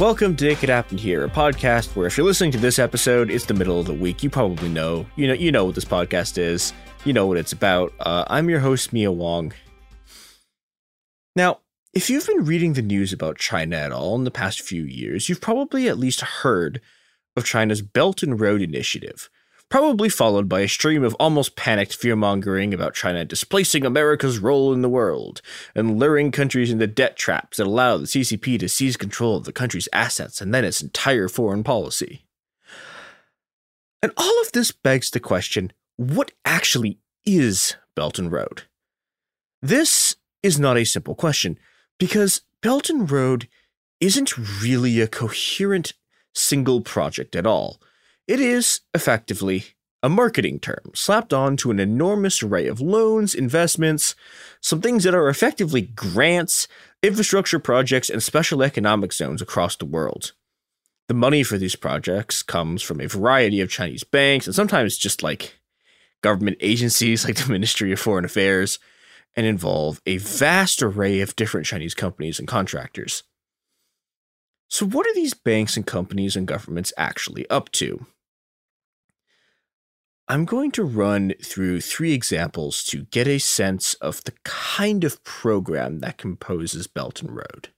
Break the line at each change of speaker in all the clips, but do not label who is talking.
Welcome to It Could Happen Here, a podcast where if you're listening to this episode, it's the middle of the week. You probably know. You know you know what this podcast is. You know what it's about. Uh, I'm your host, Mia Wong. Now, if you've been reading the news about China at all in the past few years, you've probably at least heard of China's Belt and Road Initiative, probably followed by a stream of almost panicked fear mongering about China displacing America's role in the world and luring countries into debt traps that allow the CCP to seize control of the country's assets and then its entire foreign policy. And all of this begs the question what actually is Belt and Road? This is not a simple question because Belt and Road isn't really a coherent single project at all. It is effectively a marketing term slapped on to an enormous array of loans, investments, some things that are effectively grants, infrastructure projects, and special economic zones across the world. The money for these projects comes from a variety of Chinese banks and sometimes just like government agencies like the Ministry of Foreign Affairs and involve a vast array of different Chinese companies and contractors. So, what are these banks and companies and governments actually up to? I'm going to run through three examples to get a sense of the kind of program that composes Belt and Road.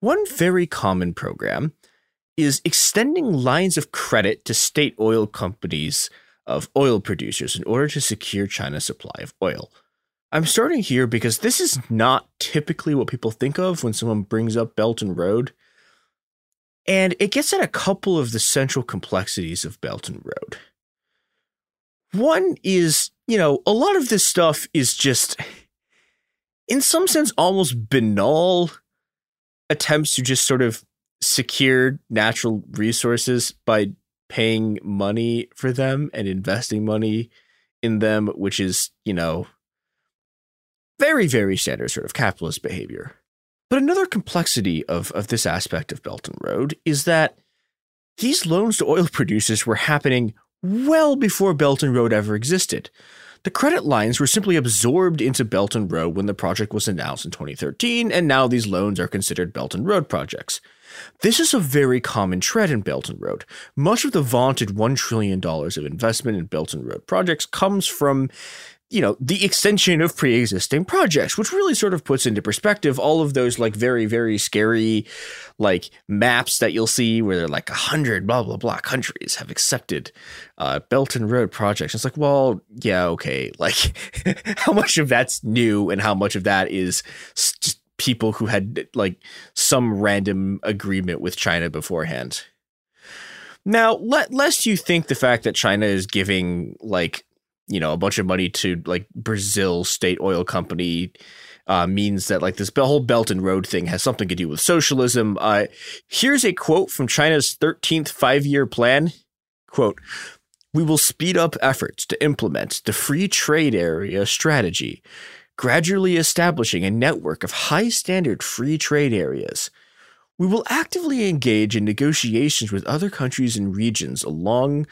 One very common program is extending lines of credit to state oil companies of oil producers in order to secure China's supply of oil. I'm starting here because this is not typically what people think of when someone brings up Belt and Road. And it gets at a couple of the central complexities of Belt and Road. One is, you know, a lot of this stuff is just, in some sense, almost banal attempts to just sort of secure natural resources by paying money for them and investing money in them, which is, you know, very, very standard sort of capitalist behavior. But another complexity of, of this aspect of Belt and Road is that these loans to oil producers were happening well before Belt and Road ever existed. The credit lines were simply absorbed into Belt and Road when the project was announced in 2013, and now these loans are considered Belt and Road projects. This is a very common trend in Belt and Road. Much of the vaunted $1 trillion of investment in Belt and Road projects comes from you know, the extension of pre existing projects, which really sort of puts into perspective all of those like very, very scary like maps that you'll see where they're like a hundred blah, blah, blah countries have accepted uh, Belt and Road projects. It's like, well, yeah, okay. Like, how much of that's new and how much of that is people who had like some random agreement with China beforehand? Now, lest you think the fact that China is giving like you know a bunch of money to like Brazil state oil company uh, means that like this whole Belt and Road thing has something to do with socialism. Uh, here's a quote from China's 13th five year plan. Quote, we will speed up efforts to implement the free trade area strategy, gradually establishing a network of high standard free trade areas. We will actively engage in negotiations with other countries and regions along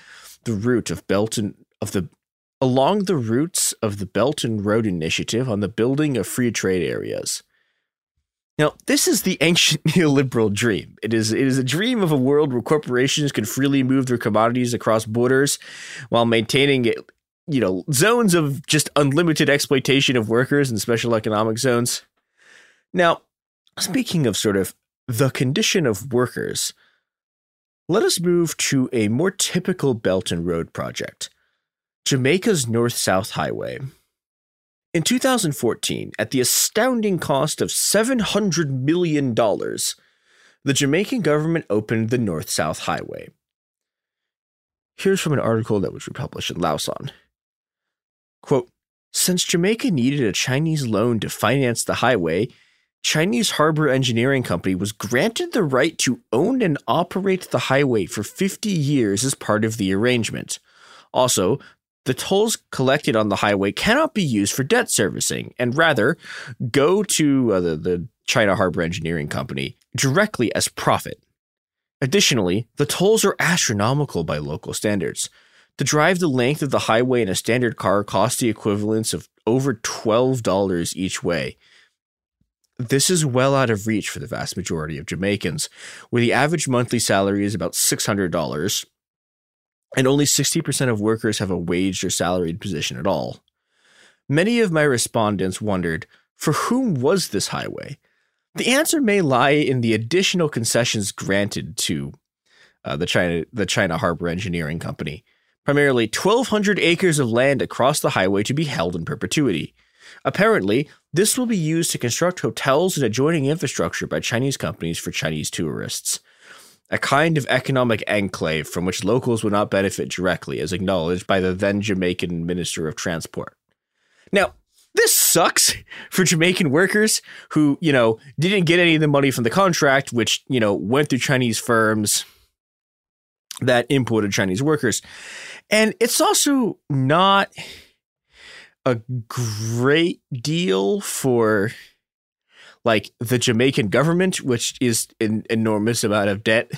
the route of Belt and of the along the routes of the Belt and Road Initiative on the building of free trade areas. Now, this is the ancient neoliberal dream. It is, it is a dream of a world where corporations can freely move their commodities across borders while maintaining you know, zones of just unlimited exploitation of workers in special economic zones. Now, speaking of sort of the condition of workers, let us move to a more typical Belt and Road project Jamaica's North South Highway. In 2014, at the astounding cost of $700 million, the Jamaican government opened the North South Highway. Here's from an article that was republished in Lausan. Quote, since Jamaica needed a Chinese loan to finance the highway, Chinese Harbor Engineering Company was granted the right to own and operate the highway for 50 years as part of the arrangement. Also, the tolls collected on the highway cannot be used for debt servicing and rather go to uh, the, the China Harbor Engineering Company directly as profit. Additionally, the tolls are astronomical by local standards. To drive the length of the highway in a standard car costs the equivalence of over $12 each way. This is well out of reach for the vast majority of Jamaicans, where the average monthly salary is about $600 and only 60% of workers have a waged or salaried position at all. Many of my respondents wondered for whom was this highway? The answer may lie in the additional concessions granted to uh, the China the China Harbor Engineering Company, primarily 1,200 acres of land across the highway to be held in perpetuity. Apparently, this will be used to construct hotels and adjoining infrastructure by Chinese companies for Chinese tourists a kind of economic enclave from which locals would not benefit directly, as acknowledged by the then Jamaican Minister of Transport. Now, this sucks for Jamaican workers who, you know, didn't get any of the money from the contract, which, you know, went through Chinese firms that imported Chinese workers. And it's also not a great deal for like the Jamaican government, which is an enormous amount of debt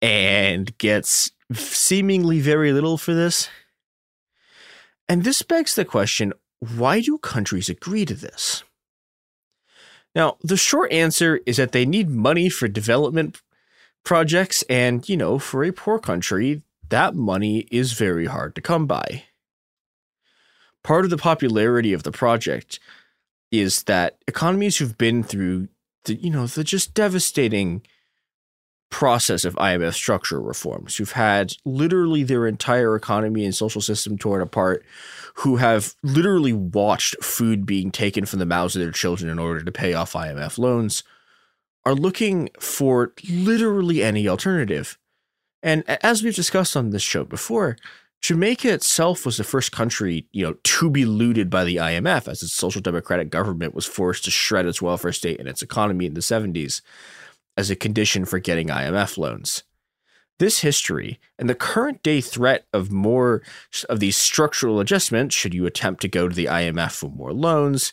and gets seemingly very little for this. And this begs the question why do countries agree to this? Now, the short answer is that they need money for development projects, and, you know, for a poor country, that money is very hard to come by. Part of the popularity of the project is that economies who've been through the you know the just devastating process of IMF structure reforms, who've had literally their entire economy and social system torn apart, who have literally watched food being taken from the mouths of their children in order to pay off IMF loans, are looking for literally any alternative. And as we've discussed on this show before, Jamaica itself was the first country, you know, to be looted by the IMF as its social democratic government was forced to shred its welfare state and its economy in the 70s as a condition for getting IMF loans. This history and the current day threat of more of these structural adjustments, should you attempt to go to the IMF for more loans,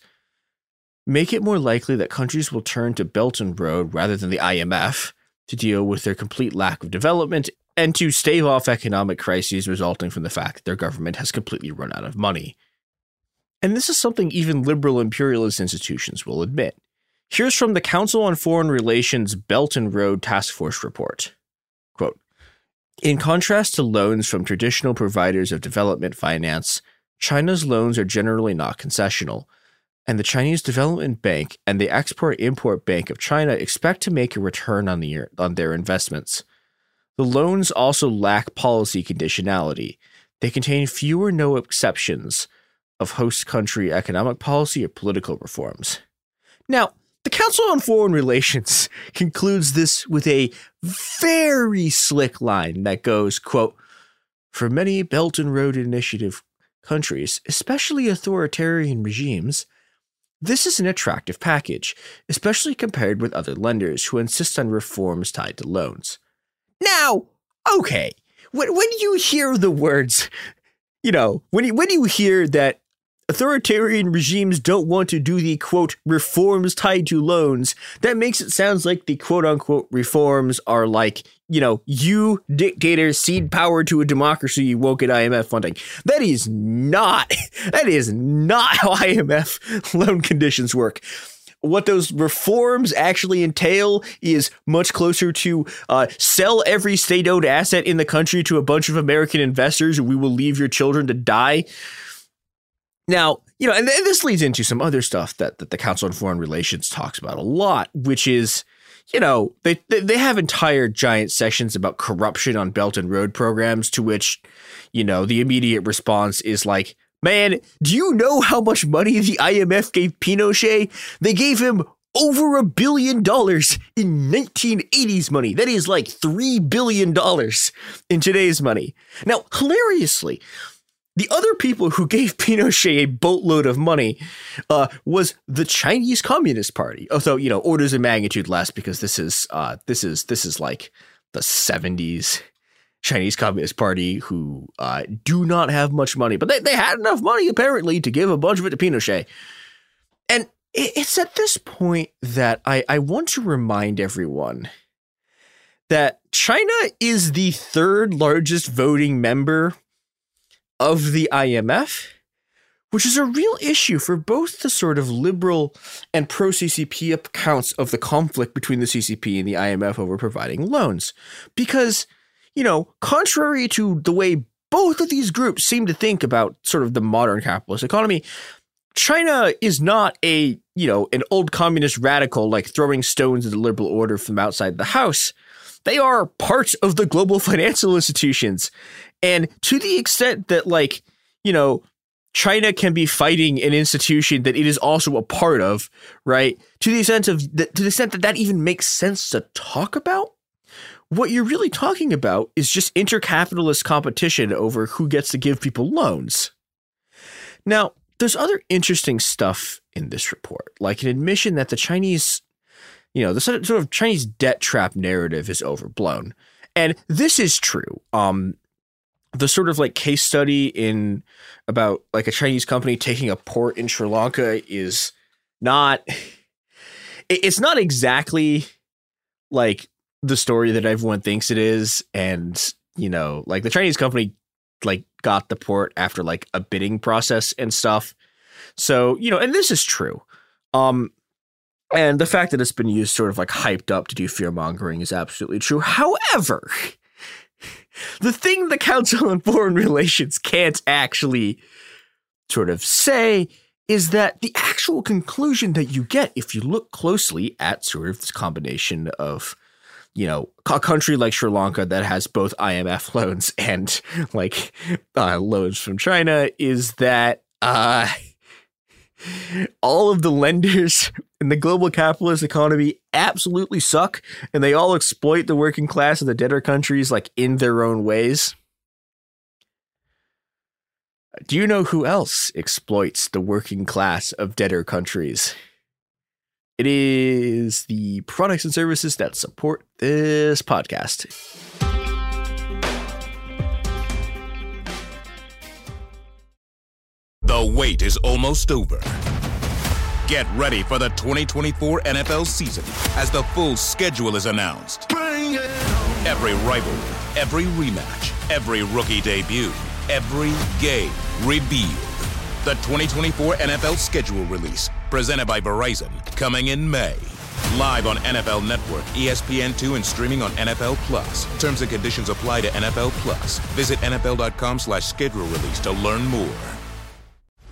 make it more likely that countries will turn to Belt and Road rather than the IMF to deal with their complete lack of development and to stave off economic crises resulting from the fact that their government has completely run out of money. And this is something even liberal imperialist institutions will admit. Here's from the Council on Foreign Relations Belt and Road Task Force report. Quote, in contrast to loans from traditional providers of development finance, China's loans are generally not concessional, and the Chinese Development Bank and the Export Import Bank of China expect to make a return on, the, on their investments. The loans also lack policy conditionality. They contain few or no exceptions of host country economic policy or political reforms. Now, the Council on Foreign Relations concludes this with a very slick line that goes, quote, for many Belt and Road Initiative countries, especially authoritarian regimes, this is an attractive package, especially compared with other lenders who insist on reforms tied to loans. Now, okay, when, when you hear the words, you know, when you, when you hear that authoritarian regimes don't want to do the quote reforms tied to loans, that makes it sound like the quote unquote reforms are like, you know, you dictators cede power to a democracy, you won't get IMF funding. That is not, that is not how IMF loan conditions work what those reforms actually entail is much closer to uh, sell every state owned asset in the country to a bunch of American investors and we will leave your children to die. Now, you know, and, and this leads into some other stuff that, that the Council on Foreign Relations talks about a lot, which is, you know, they, they have entire giant sessions about corruption on Belt and Road programs, to which, you know, the immediate response is like, man, do you know how much money the IMF gave Pinochet? They gave him over a billion dollars in 1980s money. That is like $3 billion in today's money. Now, hilariously, the other people who gave Pinochet a boatload of money uh, was the Chinese Communist Party. Although you know, orders of magnitude less because this is uh, this is this is like the seventies Chinese Communist Party who uh, do not have much money, but they, they had enough money apparently to give a bunch of it to Pinochet. And it's at this point that I, I want to remind everyone that China is the third largest voting member of the IMF, which is a real issue for both the sort of liberal and pro CCP accounts of the conflict between the CCP and the IMF over providing loans. Because, you know, contrary to the way both of these groups seem to think about sort of the modern capitalist economy, China is not a, you know, an old communist radical like throwing stones at the liberal order from outside the house. They are part of the global financial institutions. And to the extent that, like, you know, China can be fighting an institution that it is also a part of, right? To the extent of to the extent that that even makes sense to talk about, what you're really talking about is just intercapitalist competition over who gets to give people loans. Now, there's other interesting stuff in this report, like an admission that the Chinese, you know, the sort of Chinese debt trap narrative is overblown. And this is true. Um, the sort of like case study in about like a Chinese company taking a port in Sri Lanka is not it's not exactly like the story that everyone thinks it is and you know like the Chinese company like got the port after like a bidding process and stuff. So you know and this is true. Um and the fact that it's been used sort of like hyped up to do fear mongering is absolutely true. However the thing the Council on Foreign Relations can't actually sort of say is that the actual conclusion that you get if you look closely at sort of this combination of you know a country like Sri Lanka that has both IMF loans and like uh, loans from China is that uh all of the lenders in the global capitalist economy absolutely suck and they all exploit the working class of the debtor countries like in their own ways. Do you know who else exploits the working class of debtor countries? It is the products and services that support this podcast.
The wait is almost over. Get ready for the 2024 NFL season as the full schedule is announced. Every rivalry, every rematch, every rookie debut, every game revealed. The 2024 NFL schedule release, presented by Verizon, coming in May. Live on NFL Network, ESPN2, and streaming on NFL Plus. Terms and conditions apply to NFL Plus. Visit NFL.com slash schedule release to learn more.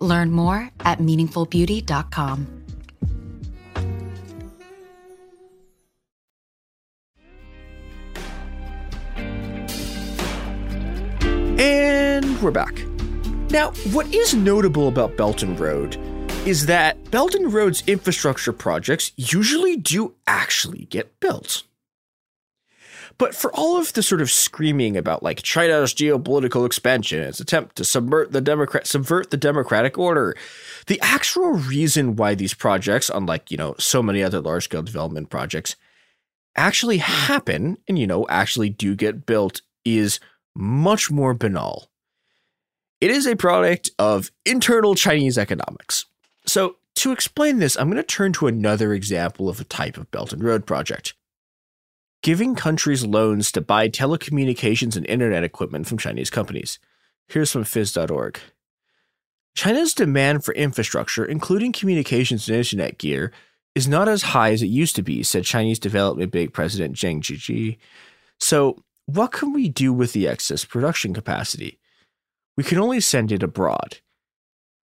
Learn more at meaningfulbeauty.com.
And we're back. Now, what is notable about Belt and Road is that Belt and Road's infrastructure projects usually do actually get built. But for all of the sort of screaming about like China's geopolitical expansion, its attempt to subvert the democrat subvert the democratic order, the actual reason why these projects, unlike you know so many other large scale development projects, actually happen and you know actually do get built is much more banal. It is a product of internal Chinese economics. So to explain this, I'm going to turn to another example of a type of Belt and Road project giving countries loans to buy telecommunications and internet equipment from Chinese companies. Here's from phys.org. China's demand for infrastructure, including communications and internet gear, is not as high as it used to be, said Chinese Development Bank President Zheng Zhijie. So, what can we do with the excess production capacity? We can only send it abroad.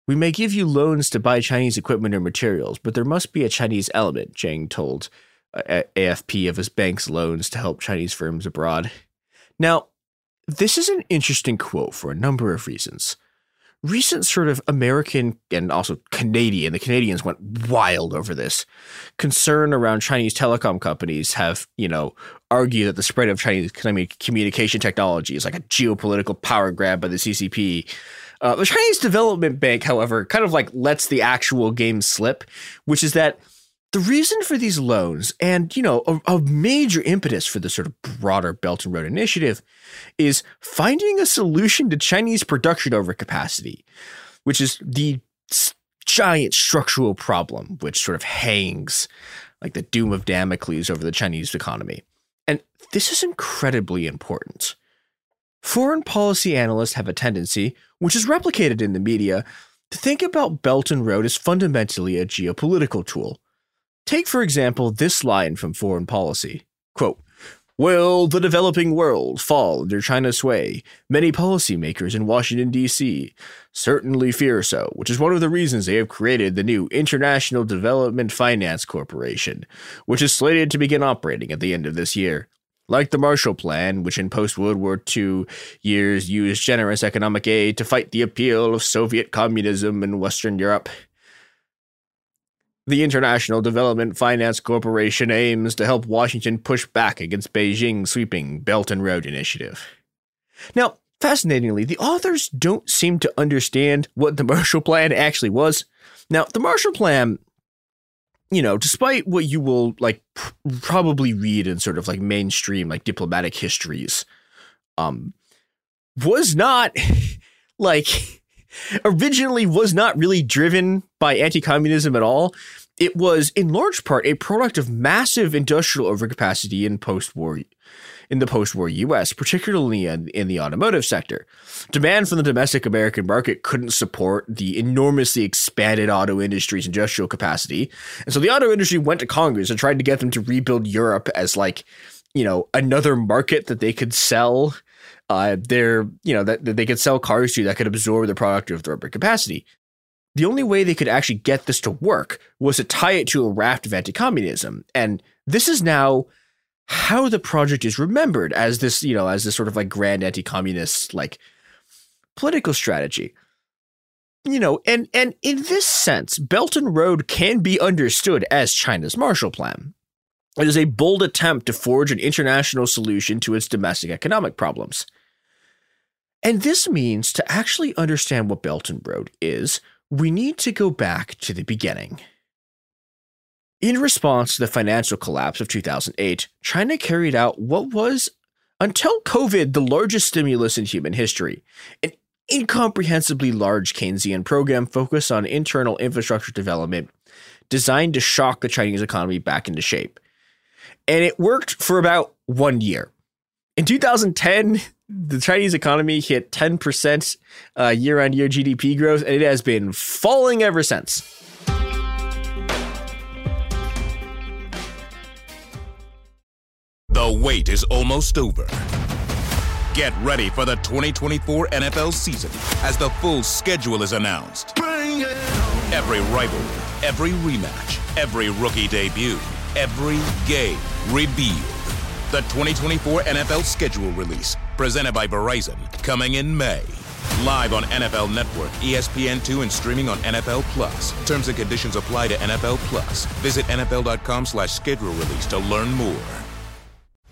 We may give you loans to buy Chinese equipment or materials, but there must be a Chinese element, Zhang told AFP of his bank's loans to help Chinese firms abroad. Now, this is an interesting quote for a number of reasons. Recent sort of American and also Canadian, the Canadians went wild over this. Concern around Chinese telecom companies have, you know, argued that the spread of Chinese communication technology is like a geopolitical power grab by the CCP. Uh, the Chinese Development Bank, however, kind of like lets the actual game slip, which is that the reason for these loans and you know a, a, major impetus for the sort of broader belt and road initiative is finding a solution to chinese production overcapacity which is the giant structural problem which sort of hangs like the doom of damocles over the chinese economy. And this is incredibly important. Foreign policy analysts have a tendency which is replicated in the media to think about belt and road as fundamentally a geopolitical tool Take, for example, this line from Foreign Policy quote, Will the developing world fall under China's sway? Many policymakers in Washington, D.C. certainly fear so, which is one of the reasons they have created the new International Development Finance Corporation, which is slated to begin operating at the end of this year. Like the Marshall Plan, which in post World War II years used generous economic aid to fight the appeal of Soviet communism in Western Europe, the International Development Finance Corporation aims to help Washington push back against Beijing's sweeping Belt and Road Initiative. Now, fascinatingly, the authors don't seem to understand what the Marshall Plan actually was. Now, the Marshall Plan, you know, despite what you will like pr- probably read in sort of like mainstream like diplomatic histories, um, was not like originally was not really driven by anti-communism at all it was in large part a product of massive industrial overcapacity in post-war in the post war US, particularly in, in, the automotive sector. Demand from the domestic American market couldn't support the enormously expanded auto industry's industrial capacity. And so the auto industry went to Congress and tried to get them to rebuild Europe as like, you know, another market that they could sell uh, their, you know, that, that they could sell cars to that could absorb the product of their capacity the only way they could actually get this to work was to tie it to a raft of anti communism. And this is now how the project is remembered as this, you know, as this sort of like grand anti communist, like political strategy. You know, and and in this sense, Belt and Road can be understood as China's Marshall Plan. It is a bold attempt to forge an international solution to its domestic economic problems. And this means to actually understand what Belt and Road is, we need to go back to the beginning. In response to the financial collapse of 2008, China carried out what was, until COVID, the largest stimulus in human history an incomprehensibly large Keynesian program focused on internal infrastructure development designed to shock the Chinese economy back into shape. And it worked for about one year. In 2010, the Chinese economy hit 10% uh, year on year GDP growth, and it has been falling ever since.
The wait is almost over. Get ready for the 2024 NFL season as the full schedule is announced. Every rivalry, every rematch, every rookie debut, every game revealed. The 2024 NFL schedule release presented by Verizon, coming in May. Live on NFL Network, ESPN2, and streaming on NFL Plus. Terms and conditions apply to NFL Plus. Visit NFL.com slash schedule release to learn more.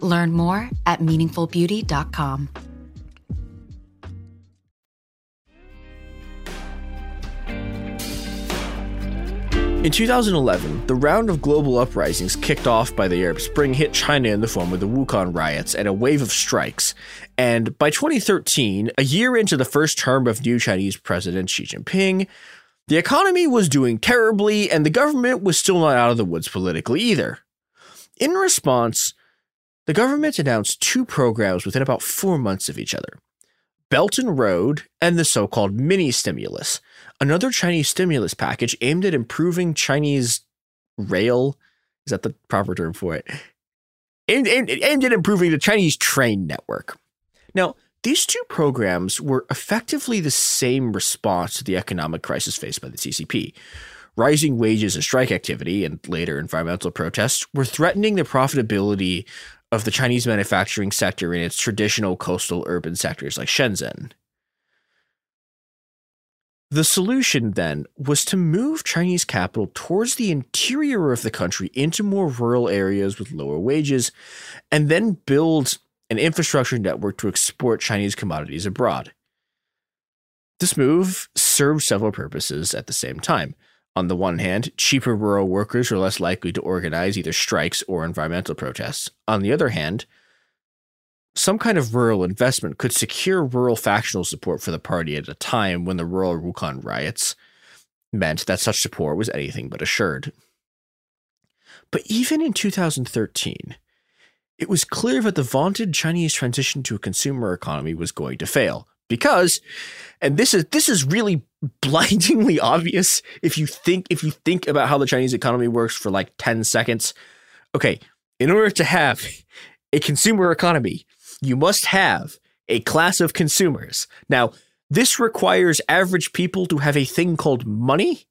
Learn more at meaningfulbeauty.com.
In 2011, the round of global uprisings kicked off by the Arab Spring hit China in the form of the Wukan riots and a wave of strikes. And by 2013, a year into the first term of new Chinese President Xi Jinping, the economy was doing terribly and the government was still not out of the woods politically either. In response, the government announced two programs within about four months of each other Belt and Road and the so called mini stimulus, another Chinese stimulus package aimed at improving Chinese rail. Is that the proper term for it? Aimed, aimed, aimed at improving the Chinese train network. Now, these two programs were effectively the same response to the economic crisis faced by the CCP. Rising wages and strike activity, and later environmental protests, were threatening the profitability of the Chinese manufacturing sector in its traditional coastal urban sectors like Shenzhen. The solution then was to move Chinese capital towards the interior of the country into more rural areas with lower wages, and then build an infrastructure network to export Chinese commodities abroad. This move served several purposes at the same time. On the one hand, cheaper rural workers are less likely to organize either strikes or environmental protests. On the other hand, some kind of rural investment could secure rural factional support for the party at a time when the rural Wukan riots meant that such support was anything but assured. But even in 2013, it was clear that the vaunted Chinese transition to a consumer economy was going to fail because and this is this is really blindingly obvious if you think if you think about how the Chinese economy works for like 10 seconds. Okay, in order to have a consumer economy, you must have a class of consumers. Now, this requires average people to have a thing called money.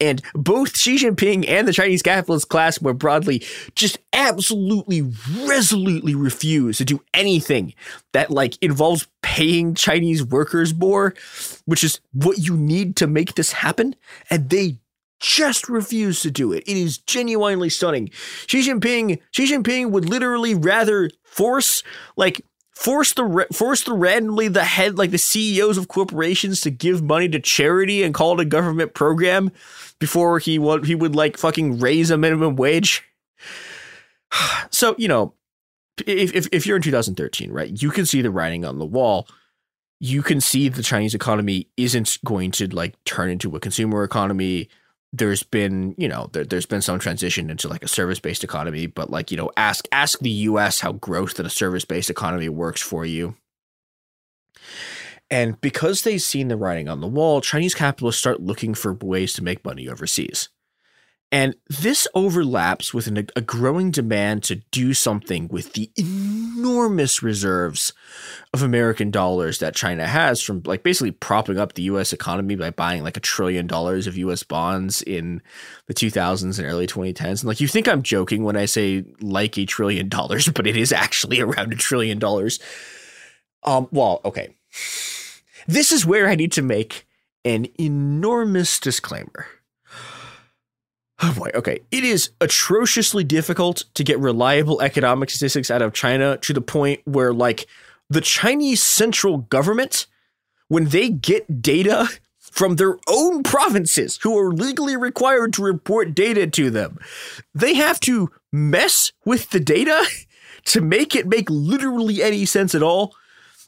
And both Xi Jinping and the Chinese capitalist class more broadly just absolutely resolutely refuse to do anything that like involves paying Chinese workers more, which is what you need to make this happen. And they just refuse to do it. It is genuinely stunning. Xi Jinping, Xi Jinping would literally rather force like force the force the randomly the head like the CEOs of corporations to give money to charity and call it a government program before he would he would like fucking raise a minimum wage. So, you know, if, if if you're in 2013, right, you can see the writing on the wall. You can see the Chinese economy isn't going to like turn into a consumer economy there's been you know there, has been some transition into like a service based economy but like you know ask ask the us how growth that a service based economy works for you. And because they've seen the writing on the wall chinese capitalists start looking for ways to make money overseas and this overlaps with an, a growing demand to do something with the enormous reserves of American dollars that China has from like basically propping up the US economy by buying like a trillion dollars of US bonds in the 2000s and early 2010s. And like you think I'm joking when I say like a trillion dollars, but it is actually around a trillion dollars. Um well, okay. This is where I need to make an enormous disclaimer Oh boy, okay. It is atrociously difficult to get reliable economic statistics out of China to the point where, like, the Chinese central government, when they get data from their own provinces who are legally required to report data to them, they have to mess with the data to make it make literally any sense at all.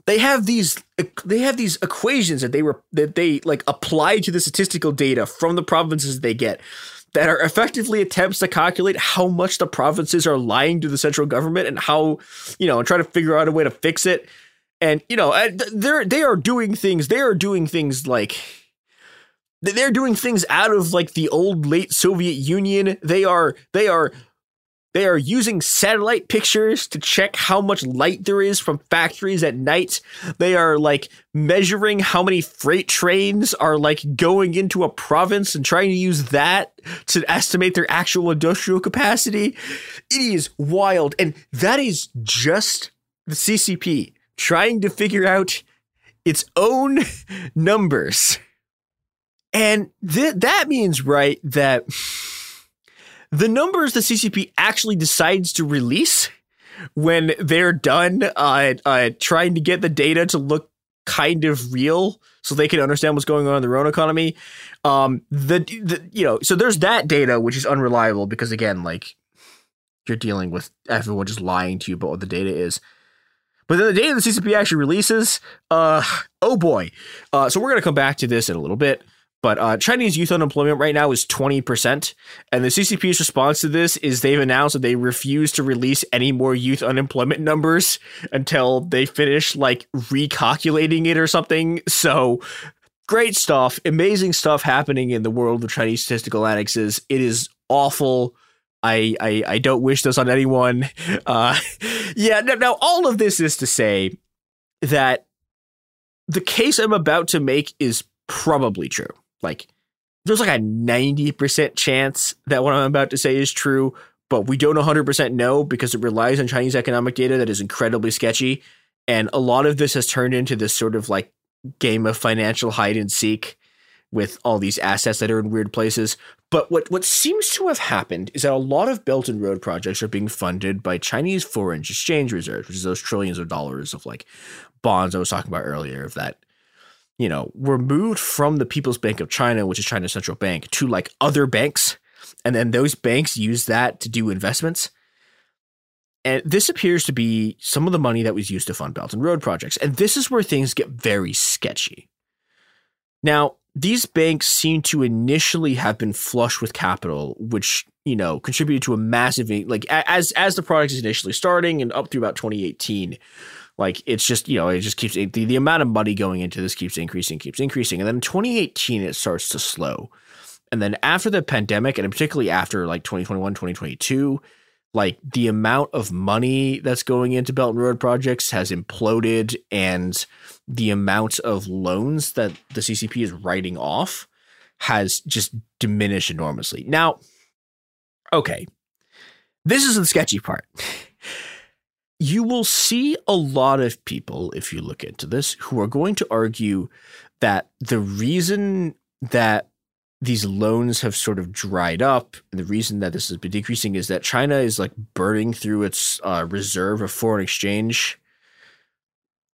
They have these they have these equations that they were that they like apply to the statistical data from the provinces they get that are effectively attempts to calculate how much the provinces are lying to the central government and how, you know, and try to figure out a way to fix it. And, you know, they're, they are doing things, they are doing things like, they're doing things out of like the old late Soviet Union. They are, they are they are using satellite pictures to check how much light there is from factories at night. They are like measuring how many freight trains are like going into a province and trying to use that to estimate their actual industrial capacity. It is wild. And that is just the CCP trying to figure out its own numbers. And th- that means, right, that the numbers the CCP actually decides to release when they're done uh, uh, trying to get the data to look kind of real so they can understand what's going on in their own economy. Um, the, the you know, so there's that data which is unreliable because again, like you're dealing with everyone just lying to you about what the data is. But then the data the CCP actually releases, uh, oh boy. Uh, so we're gonna come back to this in a little bit. But uh, Chinese youth unemployment right now is 20%. And the CCP's response to this is they've announced that they refuse to release any more youth unemployment numbers until they finish like recalculating it or something. So great stuff, amazing stuff happening in the world of Chinese statistical annexes. It is awful. I, I, I don't wish this on anyone. Uh, yeah, now, now all of this is to say that the case I'm about to make is probably true like there's like a 90% chance that what I'm about to say is true, but we don't 100% know because it relies on Chinese economic data that is incredibly sketchy. And a lot of this has turned into this sort of like game of financial hide and seek with all these assets that are in weird places. But what, what seems to have happened is that a lot of Belt and Road projects are being funded by Chinese foreign exchange reserves, which is those trillions of dollars of like bonds I was talking about earlier of that you know, were moved from the People's Bank of China, which is China's central bank, to like other banks. And then those banks use that to do investments. And this appears to be some of the money that was used to fund Belt and Road projects. And this is where things get very sketchy. Now, these banks seem to initially have been flush with capital, which, you know, contributed to a massive like as as the product is initially starting and up through about 2018, like it's just, you know, it just keeps the, the amount of money going into this keeps increasing, keeps increasing. And then in 2018 it starts to slow. And then after the pandemic, and particularly after like 2021, 2022, like the amount of money that's going into Belt and Road projects has imploded, and the amount of loans that the CCP is writing off has just diminished enormously. Now, okay, this is the sketchy part. You will see a lot of people, if you look into this, who are going to argue that the reason that these loans have sort of dried up. And the reason that this has been decreasing is that China is like burning through its uh, reserve of foreign exchange.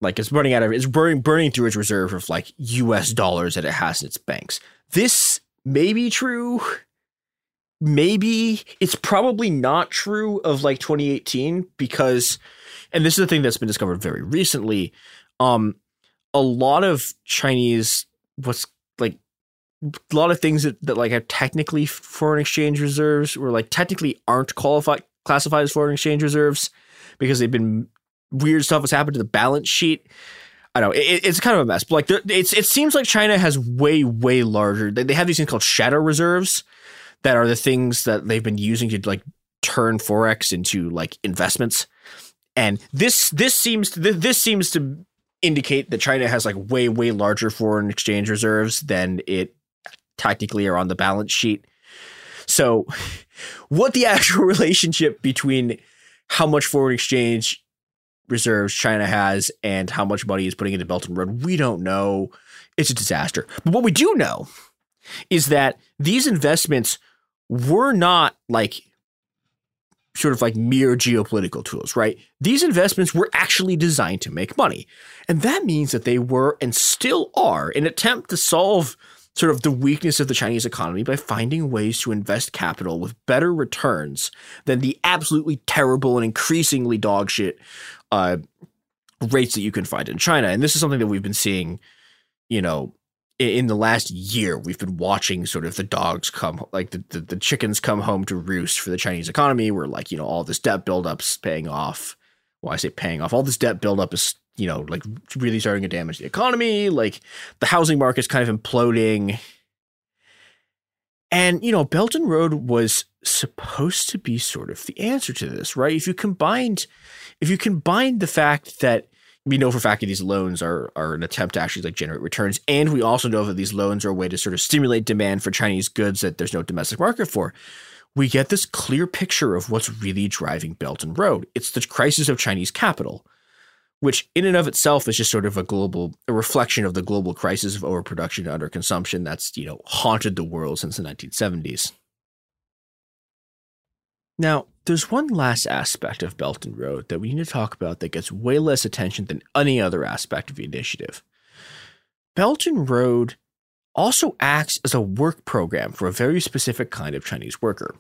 Like it's burning out of it's burning burning through its reserve of like US dollars that it has in its banks. This may be true. Maybe it's probably not true of like 2018 because and this is the thing that's been discovered very recently. Um a lot of Chinese what's like a lot of things that, that like have technically foreign exchange reserves or like technically aren't qualified classified as foreign exchange reserves because they've been weird stuff has happened to the balance sheet. I don't know it, it's kind of a mess, but like it's it seems like China has way way larger. They, they have these things called shadow reserves that are the things that they've been using to like turn forex into like investments. And this this seems to, this seems to indicate that China has like way way larger foreign exchange reserves than it technically are on the balance sheet. So, what the actual relationship between how much foreign exchange reserves China has and how much money is putting into Belt and Road, we don't know. It's a disaster. But what we do know is that these investments were not like sort of like mere geopolitical tools, right? These investments were actually designed to make money. And that means that they were and still are an attempt to solve sort of the weakness of the Chinese economy by finding ways to invest capital with better returns than the absolutely terrible and increasingly dogshit uh, rates that you can find in China. And this is something that we've been seeing, you know, in the last year, we've been watching sort of the dogs come, like the, the, the chickens come home to roost for the Chinese economy, where like, you know, all this debt buildup's paying off. Well, I say paying off, all this debt buildup is you know, like really starting to damage the economy. Like the housing market's kind of imploding. And, you know, Belt and Road was supposed to be sort of the answer to this, right? If you combined, if you combined the fact that we know for a fact that these loans are are an attempt to actually like generate returns, and we also know that these loans are a way to sort of stimulate demand for Chinese goods that there's no domestic market for. We get this clear picture of what's really driving Belt and Road. It's the crisis of Chinese capital which in and of itself is just sort of a global a reflection of the global crisis of overproduction and underconsumption that's you know haunted the world since the 1970s now there's one last aspect of belt and road that we need to talk about that gets way less attention than any other aspect of the initiative belt and road also acts as a work program for a very specific kind of chinese worker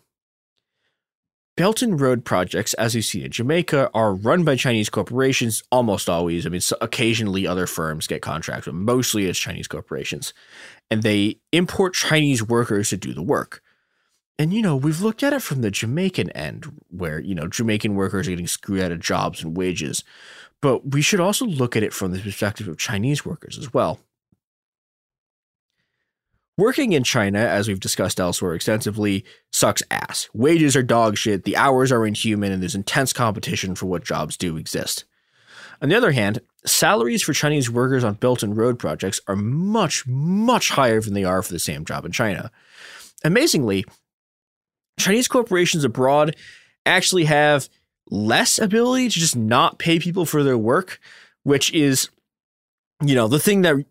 Belt and Road projects, as you see in Jamaica, are run by Chinese corporations almost always. I mean, so occasionally other firms get contracts, but mostly it's Chinese corporations. And they import Chinese workers to do the work. And, you know, we've looked at it from the Jamaican end, where, you know, Jamaican workers are getting screwed out of jobs and wages. But we should also look at it from the perspective of Chinese workers as well. Working in China, as we've discussed elsewhere extensively, sucks ass. Wages are dog shit, the hours are inhuman, and there's intense competition for what jobs do exist. On the other hand, salaries for Chinese workers on Belt and Road projects are much, much higher than they are for the same job in China. Amazingly, Chinese corporations abroad actually have less ability to just not pay people for their work, which is, you know, the thing that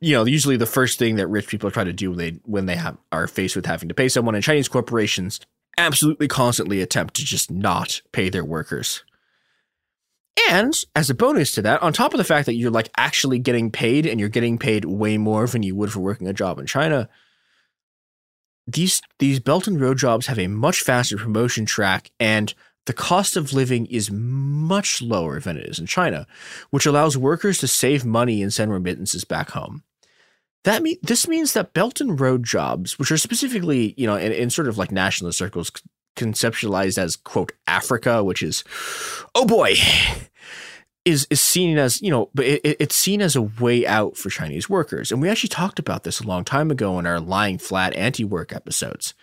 you know, usually the first thing that rich people try to do when they when they have are faced with having to pay someone, and Chinese corporations absolutely constantly attempt to just not pay their workers. And as a bonus to that, on top of the fact that you're like actually getting paid and you're getting paid way more than you would for working a job in China, these these Belt and Road jobs have a much faster promotion track and the cost of living is much lower than it is in China, which allows workers to save money and send remittances back home. That mean this means that Belt and Road jobs, which are specifically, you know, in, in sort of like nationalist circles conceptualized as quote Africa, which is, oh boy, is is seen as you know, but it, it's seen as a way out for Chinese workers. And we actually talked about this a long time ago in our lying flat anti-work episodes.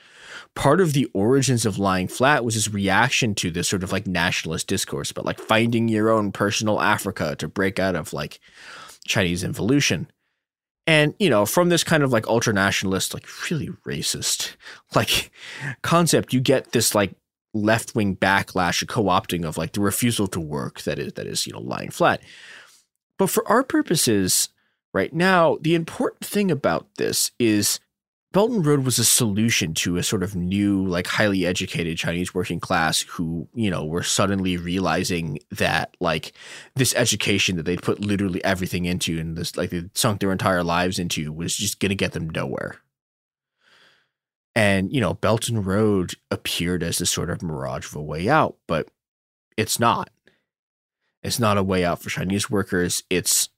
Part of the origins of lying flat was his reaction to this sort of like nationalist discourse about like finding your own personal Africa to break out of like Chinese involution. And, you know, from this kind of like ultra nationalist, like really racist, like concept, you get this like left wing backlash, a co opting of like the refusal to work that is, that is, you know, lying flat. But for our purposes right now, the important thing about this is Belt and Road was a solution to a sort of new, like highly educated Chinese working class who, you know, were suddenly realizing that like this education that they'd put literally everything into and this like they sunk their entire lives into was just gonna get them nowhere. And, you know, Belt and Road appeared as this sort of mirage of a way out, but it's not. It's not a way out for Chinese workers. It's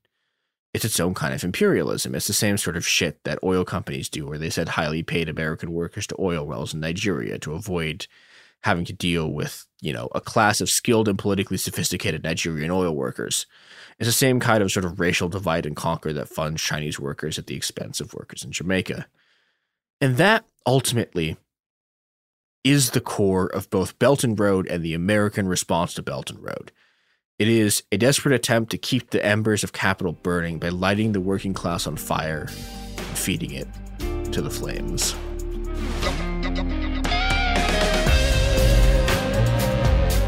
it's its own kind of imperialism. It's the same sort of shit that oil companies do, where they send highly paid American workers to oil wells in Nigeria to avoid having to deal with, you know, a class of skilled and politically sophisticated Nigerian oil workers. It's the same kind of sort of racial divide and conquer that funds Chinese workers at the expense of workers in Jamaica. And that ultimately is the core of both Belt and Road and the American response to Belt and Road. It is a desperate attempt to keep the embers of capital burning by lighting the working class on fire and feeding it to the flames.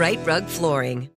Rite Rug Flooring.